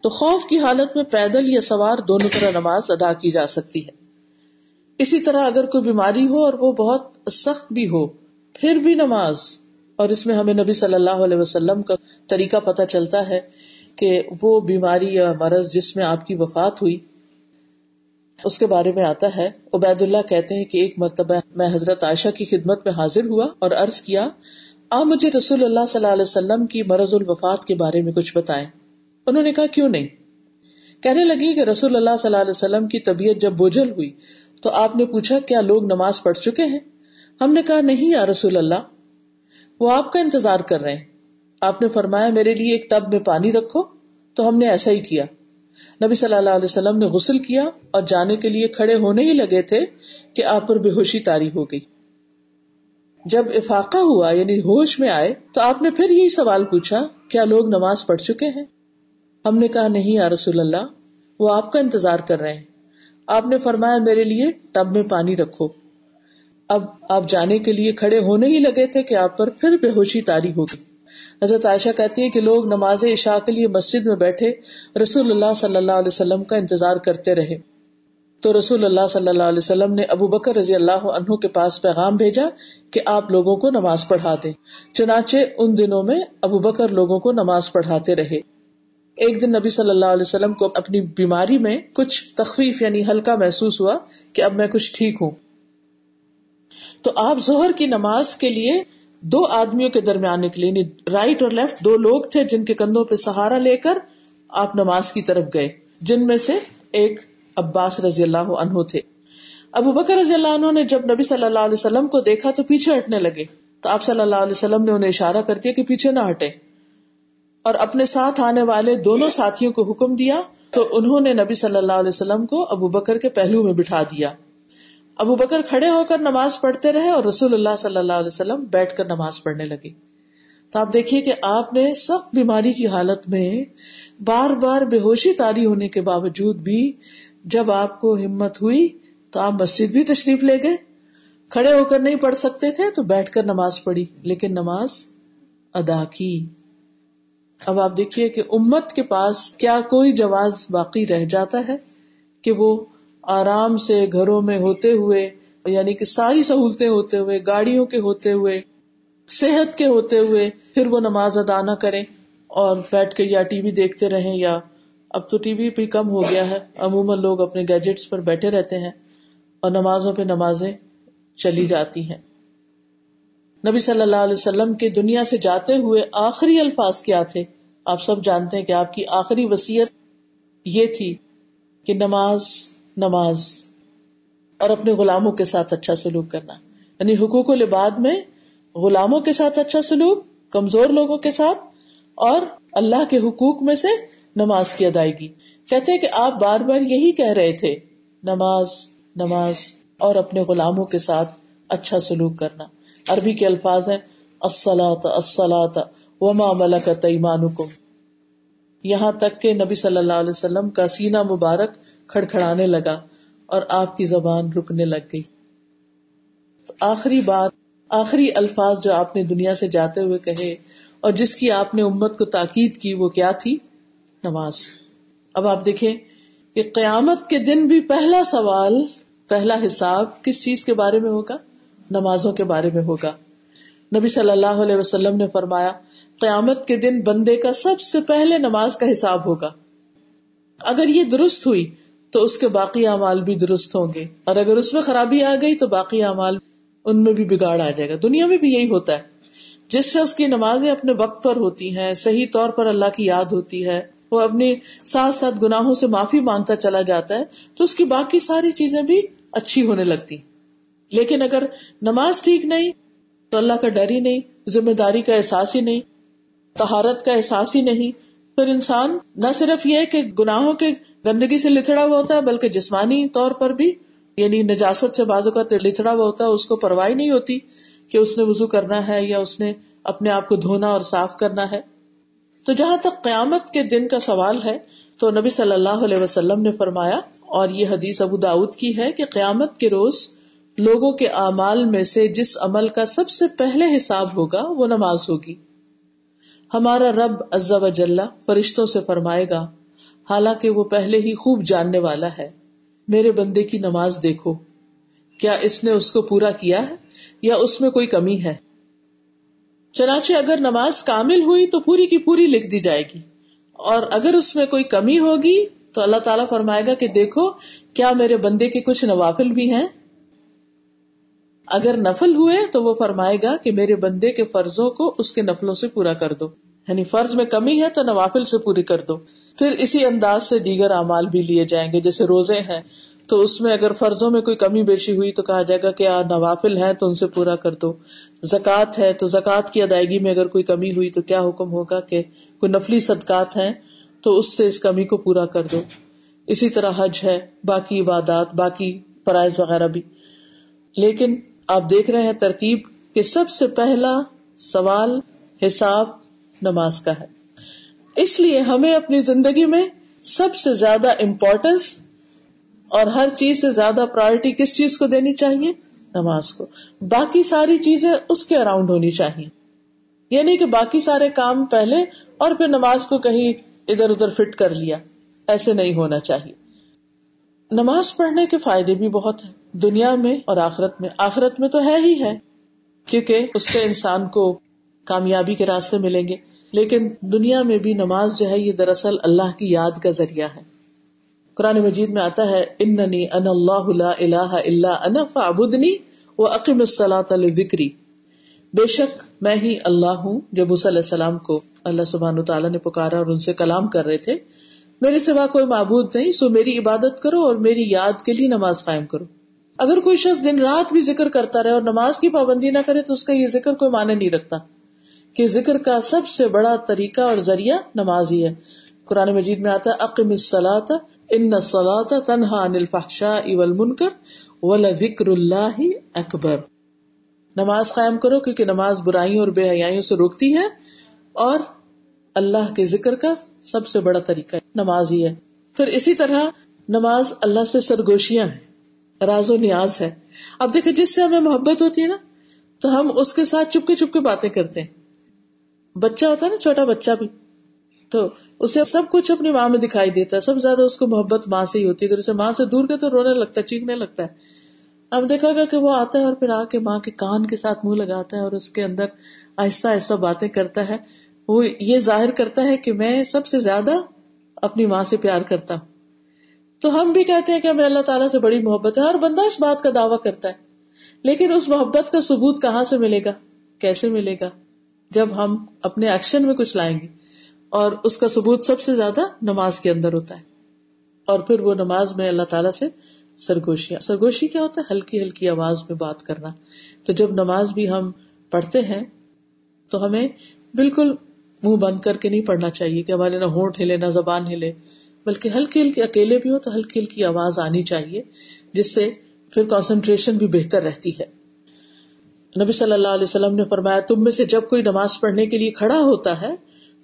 تو خوف کی حالت میں پیدل یا سوار دونوں طرح نماز ادا کی جا سکتی ہے۔ اسی طرح اگر کوئی بیماری ہو اور وہ بہت سخت بھی ہو، پھر بھی نماز۔ اور اس میں ہمیں نبی صلی اللہ علیہ وسلم کا طریقہ پتہ چلتا ہے کہ وہ بیماری یا مرض جس میں آپ کی وفات ہوئی اس کے بارے میں آتا ہے عبید اللہ کہتے ہیں کہ ایک مرتبہ میں حضرت عائشہ کی خدمت میں حاضر ہوا اور عرض کیا، آ مجھے رسول اللہ صلی اللہ علیہ وسلم کی مرض الوفات کے بارے میں کچھ بتائیں۔ انہوں نے کہا، کیوں نہیں؟ کہنے لگی کہ رسول اللہ صلی اللہ علیہ وسلم کی طبیعت جب بوجھل ہوئی تو آپ نے پوچھا، کیا لوگ نماز پڑھ چکے ہیں؟ ہم نے کہا، نہیں یا رسول اللہ، وہ آپ کا انتظار کر رہے ہیں۔ آپ نے فرمایا، میرے لیے ایک ٹب میں پانی رکھو، تو ہم نے ایسا ہی کیا۔ نبی صلی اللہ علیہ وسلم نے غسل کیا اور جانے کے لیے کھڑے ہونے ہی لگے تھے کہ آپ پر بے ہوشی تاری ہو گئی۔ جب افاقہ ہوا یعنی ہوش میں آئے، تو آپ نے پھر یہی سوال پوچھا، کیا لوگ نماز پڑھ چکے ہیں؟ ہم نے کہا، نہیں یا رسول اللہ، وہ آپ کا انتظار کر رہے ہیں۔ آپ نے فرمایا، میرے لیے ٹب میں پانی رکھو۔ اب آپ جانے کے لیے کھڑے ہونے ہی لگے تھے کہ آپ پر پھر بے ہوشی تاری ہو گئی۔ حضرت عائشہ کہتی ہے کہ لوگ نماز عشاء کے لیے مسجد میں بیٹھے رسول اللہ صلی اللہ علیہ وسلم کا انتظار کرتے رہے۔ تو رسول اللہ صلی اللہ علیہ وسلم نے ابو بکر رضی اللہ عنہ کے پاس پیغام بھیجا کہ آپ لوگوں کو نماز پڑھا دیں۔ چنانچہ ان دنوں میں ابو بکر لوگوں کو نماز پڑھاتے رہے۔ ایک دن نبی صلی اللہ علیہ وسلم کو اپنی بیماری میں کچھ تخفیف یعنی ہلکا محسوس ہوا کہ اب میں کچھ ٹھیک ہوں۔ تو آپ زہر کی نماز کے لیے دو آدمیوں کے درمیان نکلے یعنی رائٹ اور لیفٹ دو لوگ تھے جن کے کندھوں پہ سہارا لے کر آپ نماز کی طرف گئے، جن میں سے ایک عباس رضی اللہ عنہ تھے۔ ابو بکر رضی اللہ عنہ نے جب نبی صلی اللہ علیہ وسلم کو دیکھا تو پیچھے ہٹنے لگے۔ تو آپ صلی اللہ علیہ وسلم نے انہیں اشارہ کر دیا کہ پیچھے نہ ہٹے۔ اور اپنے ساتھ آنے والے دونوں ساتھیوں کو حکم دیا تو انہوں نے نبی صلی اللہ علیہ وسلم کو ابو بکر کے پہلو میں بٹھا دیا۔ ابو بکر کھڑے ہو کر نماز پڑھتے رہے اور رسول اللہ صلی اللہ علیہ وسلم بیٹھ کر نماز پڑھنے لگے۔ تو آپ دیکھیے کہ آپ نے سخت بیماری کی حالت میں بار بار بے ہوشی تاری ہونے کے باوجود بھی جب آپ کو ہمت ہوئی تو آپ مسجد بھی تشریف لے گئے۔ کھڑے ہو کر نہیں پڑھ سکتے تھے تو بیٹھ کر نماز پڑھی، لیکن نماز ادا کی۔ اب آپ دیکھیے کہ امت کے پاس کیا کوئی جواز باقی رہ جاتا ہے کہ وہ آرام سے گھروں میں ہوتے ہوئے یعنی کہ ساری سہولتیں ہوتے ہوئے، گاڑیوں کے ہوتے ہوئے، صحت کے ہوتے ہوئے پھر وہ نماز ادا نہ کرے اور بیٹھ کے یا ٹی وی دیکھتے رہیں یا اب تو ٹی وی بھی کم ہو گیا ہے، عموماً لوگ اپنے گیجٹس پر بیٹھے رہتے ہیں اور نمازوں پہ نمازیں چلی جاتی ہیں۔ نبی صلی اللہ علیہ وسلم کے دنیا سے جاتے ہوئے آخری الفاظ کیا تھے؟ آپ سب جانتے ہیں کہ آپ کی آخری وسیعت یہ تھی کہ نماز نماز اور اپنے غلاموں کے ساتھ اچھا سلوک کرنا۔ یعنی حقوق و لباد میں غلاموں کے ساتھ اچھا سلوک، کمزور لوگوں کے ساتھ اور اللہ کے حقوق میں سے نماز کی ادائیگی۔ کہتے کہ آپ بار بار یہی کہہ رہے تھے، نماز نماز اور اپنے غلاموں کے ساتھ اچھا سلوک کرنا۔ عربی کے الفاظ ہیں السلاط السلاط وما ملکت ایمانکم۔ یہاں تک کہ نبی صلی اللہ علیہ وسلم کا سینہ مبارک کھڑکھڑانے لگا اور آپ کی زبان رکنے لگ گئی۔ تو آخری بات، آخری الفاظ جو آپ نے دنیا سے جاتے ہوئے کہے اور جس کی آپ نے امت کو تاکید کی، وہ کیا تھی؟ نماز۔ اب آپ دیکھیں کہ قیامت کے دن بھی پہلا سوال، پہلا حساب کس چیز کے بارے میں ہوگا؟ نمازوں کے بارے میں ہوگا۔ نبی صلی اللہ علیہ وسلم نے فرمایا، قیامت کے دن بندے کا سب سے پہلے نماز کا حساب ہوگا۔ اگر یہ درست ہوئی تو اس کے باقی اعمال بھی درست ہوں گے۔ اور اگر اس میں خرابی آ گئی تو باقی اعمال ان میں بھی بگاڑ آ جائے گا۔ دنیا میں بھی یہی ہوتا ہے۔ جس سے اس کی نمازیں اپنے وقت پر ہوتی ہیں، صحیح طور پر اللہ کی یاد ہوتی ہے، وہ اپنی ساتھ ساتھ گناہوں سے معافی مانگتا چلا جاتا ہے، تو اس کی باقی ساری چیزیں بھی اچھی ہونے لگتی۔ لیکن اگر نماز ٹھیک نہیں، تو اللہ کا ڈر ہی نہیں، ذمہ داری کا احساس ہی نہیں تہارت کا احساس ہی نہیں پھر انسان نہ صرف یہ کہ گناہوں کے گندگی سے لتڑا ہوا ہوتا ہے، بلکہ جسمانی طور پر بھی یعنی نجاست سے بازو کا لتڑا ہوا ہوتا ہے، اس کو پرواہ نہیں ہوتی کہ اس نے وضو کرنا ہے یا اس نے اپنے آپ کو دھونا اور صاف کرنا ہے۔ تو جہاں تک قیامت کے دن کا سوال ہے، تو نبی صلی اللہ علیہ وسلم نے فرمایا، اور یہ حدیث ابو داود کی ہے کہ قیامت کے روز لوگوں کے اعمال میں سے جس عمل کا سب سے پہلے حساب ہوگا، وہ نماز ہوگی۔ ہمارا رب عزا و جلہ فرشتوں سے فرمائے گا، حالانکہ وہ پہلے ہی خوب جاننے والا ہے۔ میرے بندے کی نماز دیکھو۔ کیا اس نے اس کو پورا کیا ہے یا اس میں کوئی کمی ہے؟ چنانچہ اگر نماز کامل ہوئی تو پوری کی پوری لکھ دی جائے گی۔ اور اگر اس میں کوئی کمی ہوگی تو اللہ تعالیٰ فرمائے گا کہ دیکھو، کیا میرے بندے کے کچھ نوافل بھی ہیں؟ اگر نفل ہوئے تو وہ فرمائے گا کہ میرے بندے کے فرضوں کو اس کے نفلوں سے پورا کر دو۔ یعنی فرض میں کمی ہے تو نوافل سے پوری کر دو۔ پھر اسی انداز سے دیگر اعمال بھی لیے جائیں گے، جیسے روزے ہیں۔ تو اس میں اگر فرضوں میں کوئی کمی بیشی ہوئی تو کہا جائے گا کہ نوافل ہے تو ان سے پورا کر دو۔ زکوٰۃ ہے تو زکوٰۃ کی ادائیگی میں اگر کوئی کمی ہوئی تو کیا حکم ہوگا کہ کوئی نفلی صدقات ہیں تو اس سے اس کمی کو پورا کر دو۔ اسی طرح حج ہے، باقی عبادات، باقی فرائض وغیرہ بھی۔ لیکن آپ دیکھ رہے ہیں ترتیب کہ سب سے پہلا سوال حساب نماز کا ہے۔ اس لیے ہمیں اپنی زندگی میں سب سے زیادہ امپورٹینس اور ہر چیز سے زیادہ پرائرٹی کس چیز کو دینی چاہیے؟ نماز کو۔ باقی ساری چیزیں اس کے اراؤنڈ ہونی چاہیے۔ یعنی کہ باقی سارے کام پہلے اور پھر نماز کو کہیں ادھر ادھر فٹ کر لیا۔ ایسے نہیں ہونا چاہیے۔ نماز پڑھنے کے فائدے بھی بہت ہیں۔ دنیا میں اور آخرت میں۔ آخرت میں تو ہے ہی ہے، کیونکہ اس سے انسان کو کامیابی کے راستے ملیں گے۔ لیکن دنیا میں بھی نماز جو ہے، یہ دراصل اللہ کی یاد کا ذریعہ ہے۔ قرآن مجید میں آتا ہے، اننی ان اللہ الہ الا انا فعبدنی و عقیم الصلاۃ لذکری۔ بے شک میں ہی اللہ ہوں جب علیہ السلام کو اللہ سبحانہ تعالیٰ نے پکارا اور ان سے کلام کر رہے تھے۔ میرے سوا کوئی معبود نہیں، سو میری عبادت کرو اور میری یاد کے لیے نماز قائم کرو۔ اگر کوئی شخص دن رات بھی ذکر کرتا رہے اور نماز کی پابندی نہ کرے تو اس کا یہ ذکر کوئی معنی نہیں رکھتا کہ ذکر کا سب سے بڑا طریقہ اور ذریعہ نماز ہی ہے۔ قرآن مجید میں آتا ہے عقم الصلاۃ ان الصلاۃ تنہا عن الفحشاء والمنکر ولذکر اللہ اکبر۔ نماز قائم کرو کیونکہ نماز برائیوں اور بے حیائیوں سے روکتی ہے اور اللہ کے ذکر کا سب سے بڑا طریقہ نماز ہی ہے۔ پھر اسی طرح نماز اللہ سے سرگوشیاں ہیں۔ راز و نیاز ہے۔ اب دیکھیں جس سے ہمیں محبت ہوتی ہے نا، تو ہم اس کے ساتھ چپکے چپکے باتیں کرتے ہیں۔ بچہ ہوتا ہے نا، چھوٹا بچہ بھی۔ تو اسے سب کچھ اپنی ماں میں دکھائی دیتا ہے، سب زیادہ اس کو محبت ماں سے ہی ہوتی ہے۔ اگر اسے ماں سے دور کے تو رونے لگتا ہے، چیخنے لگتا ہے۔ اب دیکھا گا کہ وہ آتا ہے اور پھر آ کے ماں کے کان کے ساتھ منہ لگاتا ہے اور اس کے اندر آہستہ آہستہ باتیں کرتا ہے۔ وہ یہ ظاہر کرتا ہے کہ میں سب سے زیادہ اپنی ماں سے پیار کرتا ہوں۔ تو ہم بھی کہتے ہیں کہ ہمیں اللہ تعالیٰ سے بڑی محبت ہے، ہر بندہ اس بات کا دعویٰ کرتا ہے۔ لیکن اس محبت کا ثبوت کہاں سے ملے گا؟ کیسے ملے گا؟ جب ہم اپنے ایکشن میں کچھ لائیں گے۔ اور اس کا ثبوت سب سے زیادہ نماز کے اندر ہوتا ہے۔ اور پھر وہ نماز میں اللہ تعالیٰ سے سرگوشیاں۔ سرگوشی کیا ہوتا ہے؟ ہلکی ہلکی آواز میں بات کرنا۔ تو جب نماز بھی ہم پڑھتے ہیں، تو ہمیں بالکل منہ بند کر کے نہیں پڑھنا چاہیے کہ ہمارے نہ ہونٹ ہلے، نہ زبان ہلے۔ بلکہ ہلکی ہلکی اکیلے بھی ہو تو ہلکی ہلکی آواز آنی چاہیے، جس سے پھر کانسنٹریشن بھی بہتر رہتی ہے۔ نبی صلی اللہ علیہ وسلم نے فرمایا، تم میں سے جب کوئی نماز پڑھنے کے لیے کھڑا ہوتا ہے،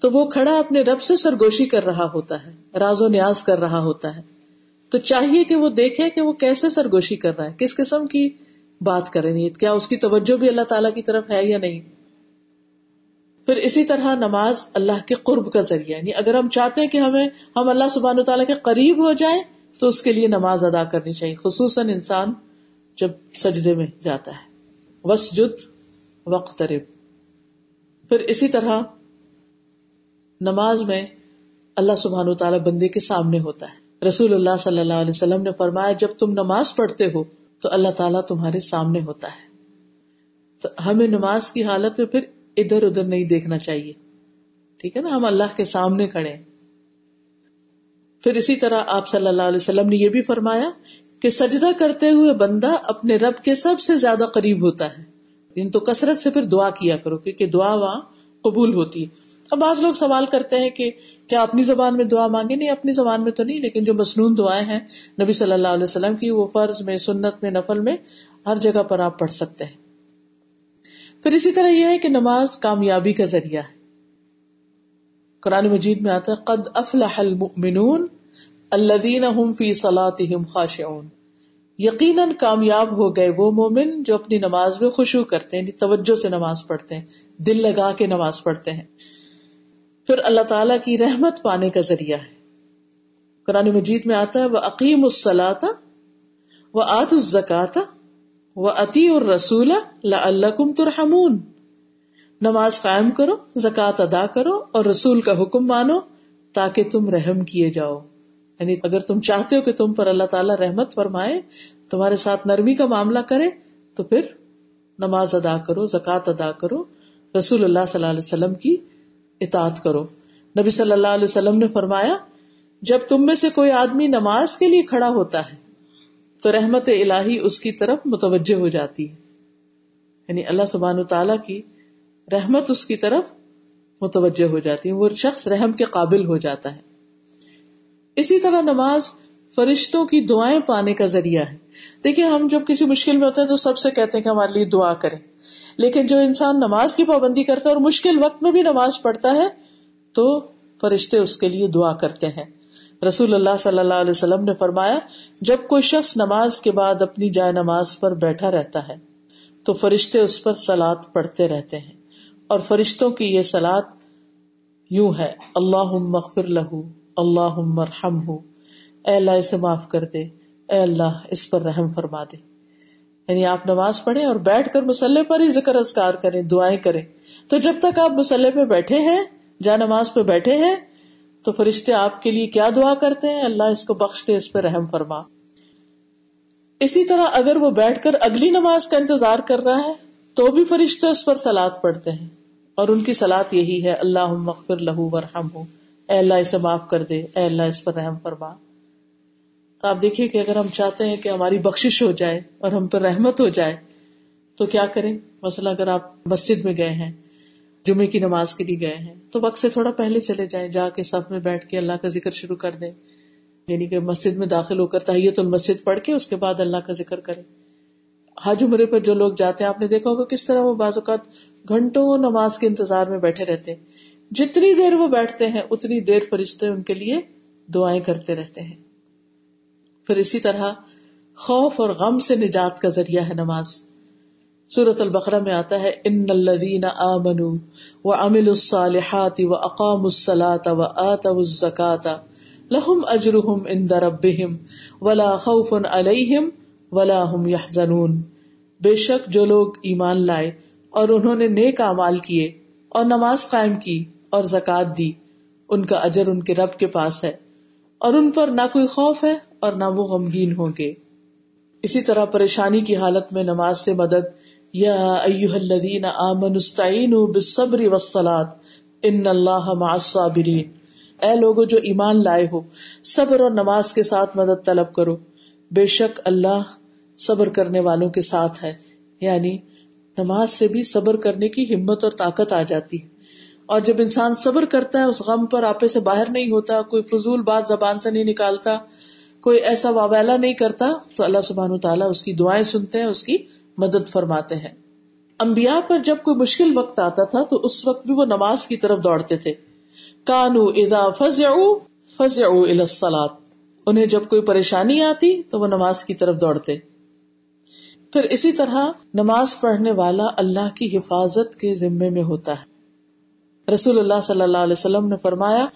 تو وہ کھڑا اپنے رب سے سرگوشی کر رہا ہوتا ہے، راز و نیاز کر رہا ہوتا ہے۔ تو چاہیے کہ وہ دیکھے کہ وہ کیسے سرگوشی کر رہا ہے، کس قسم کی بات کریں کیا اس کی توجہ بھی اللہ تعالیٰ کی طرف ہے یا نہیں؟ پھر اسی طرح نماز اللہ کے قرب کا ذریعہ یعنی اگر ہم چاہتے ہیں کہ ہمیں، ہم اللہ سبحان تعالیٰ کے قریب ہو جائیں، تو اس کے لیے نماز ادا کرنی چاہیے۔ خصوصاً انسان جب سجدے میں جاتا ہے۔ وسجد وقت پھر اسی طرح نماز میں اللہ سبحان تعالیٰ بندے کے سامنے ہوتا ہے۔ رسول اللہ صلی اللہ علیہ وسلم نے فرمایا، جب تم نماز پڑھتے ہو، تو اللہ تعالیٰ تمہارے سامنے ہوتا ہے۔ تو ہمیں نماز کی حالت میں پھر ادھر ادھر نہیں دیکھنا چاہیے۔ ٹھیک ہے نا؟ ہم اللہ کے سامنے کھڑے پھر اسی طرح آپ صلی اللہ علیہ وسلم نے یہ بھی فرمایا کہ سجدہ کرتے ہوئے بندہ اپنے رب کے سب سے زیادہ قریب ہوتا ہے۔ یعنی تو کثرت سے پھر دعا کیا کرو کیونکہ دعا وہاں قبول ہوتی ہے۔ اب بعض لوگ سوال کرتے ہیں کہ کیا اپنی زبان میں دعا مانگے؟ نہیں، اپنی زبان میں تو نہیں، لیکن جو مصنون دعائیں ہیں نبی صلی اللہ علیہ وسلم کی، وہ فرض میں، سنت میں، نفل میں ہر جگہ پر آپ پڑھ سکتے ہیں۔ پھر اسی طرح یہ ہے کہ نماز کامیابی کا ذریعہ ہے۔ قرآن مجید میں آتا ہے، قد افلح المؤمنون الذین هم فی صلاتهم خاشعون۔ یقیناً کامیاب ہو گئے وہ مومن جو اپنی نماز میں خوشو کرتے ہیں یعنی توجہ سے نماز پڑھتے ہیں، دل لگا کے نماز پڑھتے ہیں۔ پھر اللہ تعالیٰ کی رحمت پانے کا ذریعہ ہے۔ قرآن مجید میں آتا ہے وہ عقیم السلاتا وہ آت الزکاتا وہ عطی اور رسول اللہ کم ترحمون۔ نماز قائم کرو زکات ادا کرو اور رسول کا حکم مانو تاکہ تم رحم کیے جاؤ۔ یعنی اگر تم چاہتے ہو کہ تم پر اللہ تعالیٰ رحمت فرمائے، تمہارے ساتھ نرمی کا معاملہ کرے، تو پھر نماز ادا کرو زکات ادا کرو، رسول اللہ صلی اللہ علیہ وسلم کی اطاعت کرو۔ نبی صلی اللہ علیہ وسلم نے فرمایا، جب تم میں سے کوئی آدمی نماز کے لیے کھڑا ہوتا ہے تو رحمت الہی اس کی طرف متوجہ ہو جاتی ہے۔ یعنی اللہ سبحان تعالی کی رحمت اس کی طرف متوجہ ہو جاتی ہے۔ وہ شخص رحم کے قابل ہو جاتا ہے۔ اسی طرح نماز فرشتوں کی دعائیں پانے کا ذریعہ ہے۔ دیکھیے ہم جب کسی مشکل میں ہوتے ہیں تو سب سے کہتے ہیں کہ ہمارے لیے دعا کریں۔ لیکن جو انسان نماز کی پابندی کرتا ہے اور مشکل وقت میں بھی نماز پڑھتا ہے تو فرشتے اس کے لیے دعا کرتے ہیں۔ رسول اللہ صلی اللہ علیہ وسلم نے فرمایا، جب کوئی شخص نماز کے بعد اپنی جائے نماز پر بیٹھا رہتا ہے، تو فرشتے اس پر سلاد پڑھتے رہتے ہیں۔ اور فرشتوں کی یہ سلاد یوں ہے اللہ مغفر لہو اللہ مرحم ہو اے اللہ، اسے معاف کر دے۔ اے اللہ، اس پر رحم فرما دے۔ یعنی آپ نماز پڑھیں اور بیٹھ کر مسلح پر ہی ذکر ازکار کریں، دعائیں کریں۔ تو جب تک آپ مسلح پہ بیٹھے ہیں جا نماز پہ بیٹھے ہیں تو فرشتے آپ کے لیے کیا دعا کرتے ہیں؟ اللہ اس کو بخش دے، اس پہ رحم فرما۔ اسی طرح اگر وہ بیٹھ کر اگلی نماز کا انتظار کر رہا ہے، تو بھی فرشتے اس پر سلاد پڑھتے ہیں۔ اور ان کی سلاد یہی ہے اللہ مغفر لہو ورحم ہو اے اللہ اسے معاف کر دے، اے اللہ اس پر رحم فرما۔ تو آپ دیکھیے کہ اگر ہم چاہتے ہیں کہ ہماری بخش ہو جائے اور ہم پر رحمت ہو جائے، تو کیا کریں؟ مثلا اگر آپ مسجد میں گئے ہیں جمعے کی نماز کے لیے گئے ہیں۔ تو وقت سے تھوڑا پہلے چلے جائیں، جا کے سب میں بیٹھ کے اللہ کا ذکر شروع کر دیں۔ یعنی کہ مسجد میں داخل ہو کر تحیت المسد پڑھ کے اس کے بعد اللہ کا ذکر کریں۔ حج عمرے پر جو لوگ جاتے ہیں، آپ نے دیکھا ہوگا کس طرح وہ بعض اوقات گھنٹوں نماز کے انتظار میں بیٹھے رہتے ہیں۔ جتنی دیر وہ بیٹھتے ہیں، اتنی دیر فرشتے ان کے لیے دعائیں کرتے رہتے ہیں۔ پھر اسی طرح خوف اور غم سے نجات کا ذریعہ ہے نماز۔ سورت البقرہ میں آتا ہے ان الذین آمنوا وعملوا الصالحات واقاموا الصلاة وآتوا الزکاة لهم اجرهم عند ربهم ولا خوف علیہم ولا هم يحزنون بے شک جو لوگ ایمان لائے اور انہوں نے نیک اعمال کیے اور نماز قائم کی اور زکات دی، ان کا اجر ان کے رب کے پاس ہے اور ان پر نہ کوئی خوف ہے اور نہ وہ غمگین ہوں گے۔ اسی طرح پریشانی کی حالت میں نماز سے مدد یا ایوہ الذین آمنوا استعینوا بالصبر والصلاة ان اللہ مع الصابرین۔ اے لوگو جو ایمان لائے ہو، صبر اور نماز کے ساتھ مدد طلب کرو۔ بے شک اللہ صبر کرنے والوں کے ساتھ ہے۔ یعنی نماز سے بھی صبر کرنے کی ہمت اور طاقت آ جاتی ہے۔ اور جب انسان صبر کرتا ہے، اس غم پر آپے سے باہر نہیں ہوتا، کوئی فضول بات زبان سے نہیں نکالتا، کوئی ایسا واویلا نہیں کرتا، تو اللہ سبحان تعالیٰ اس کی دعائیں سنتے ہیں، اس کی مدد فرماتے ہیں۔ امبیا پر جب کوئی مشکل وقت آتا تھا تو اس وقت بھی وہ نماز کی طرف دوڑتے تھے۔ کانو اذا فزعو فزعو الاسلات انہیں جب کوئی پریشانی آتی تو وہ نماز کی طرف دوڑتے۔ پھر اسی طرح نماز پڑھنے والا اللہ کی حفاظت کے ذمے میں ہوتا ہے۔ رسول اللہ صلی اللہ علیہ وسلم نے فرمایا،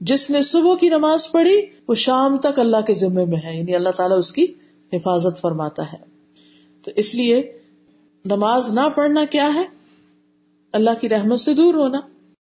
جس نے صبح کی نماز پڑھی، وہ شام تک اللہ کے ذمے میں ہے۔ یعنی اللہ تعالیٰ اس کی حفاظت فرماتا ہے۔ تو اس لیے نماز نہ پڑھنا کیا ہے؟ اللہ کی رحمت سے دور ہونا۔